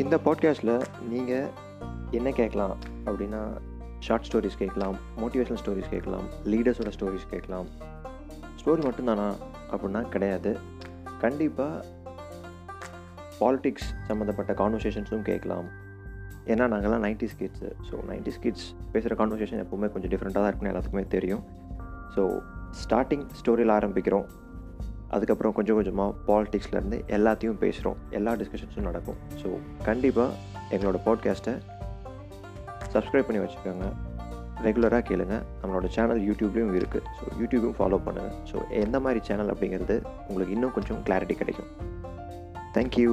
இந்த பாட்காஸ்ட்டில் நீங்கள் என்ன கேட்கலாம் அப்படின்னா ஷார்ட் ஸ்டோரிஸ் கேட்கலாம் மோட்டிவேஷனல் ஸ்டோரிஸ் கேட்கலாம் லீடர்ஸோட ஸ்டோரிஸ் கேட்கலாம். ஸ்டோரி மட்டும்தானா அப்படின்னா கிடையாது. கண்டிப்பாக பாலிட்டிக்ஸ் சம்மந்தப்பட்ட கான்வர்சேஷன்ஸும் கேட்கலாம். ஏன்னா நாங்கள்லாம் nineties kids so nineties kids பேசுகிற கான்வர்சேஷன் எப்போவுமே கொஞ்சம் டிஃப்ரெண்ட்டாக தான் இருக்குன்னு எல்லாத்துக்குமே தெரியும். ஸோ ஸ்டார்டிங் ஸ்டோரியில் ஆரம்பிக்கிறோம். அதுக்கப்புறம் கொஞ்சம் கொஞ்சமாக பாலிட்டிக்ஸ்லேருந்து எல்லாத்தையும் பேசுகிறோம் எல்லா டிஸ்கஷன்ஸும் நடக்கும். ஸோ கண்டிப்பாக எங்களோட பாட்காஸ்ட்டை சப்ஸ்கிரைப் பண்ணி வச்சுக்கோங்க. ரெகுலராக கேளுங்க. நம்மளோட சேனல் யூடியூப்லேயும் இருக்குது ஸோ யூடியூபும் ஃபாலோ பண்ணுங்கள் ஸோ எந்த மாதிரி சேனல் அப்படிங்கிறது உங்களுக்கு இன்னும் கொஞ்சம் கிளாரிட்டி கிடைக்கும். தேங்க்யூ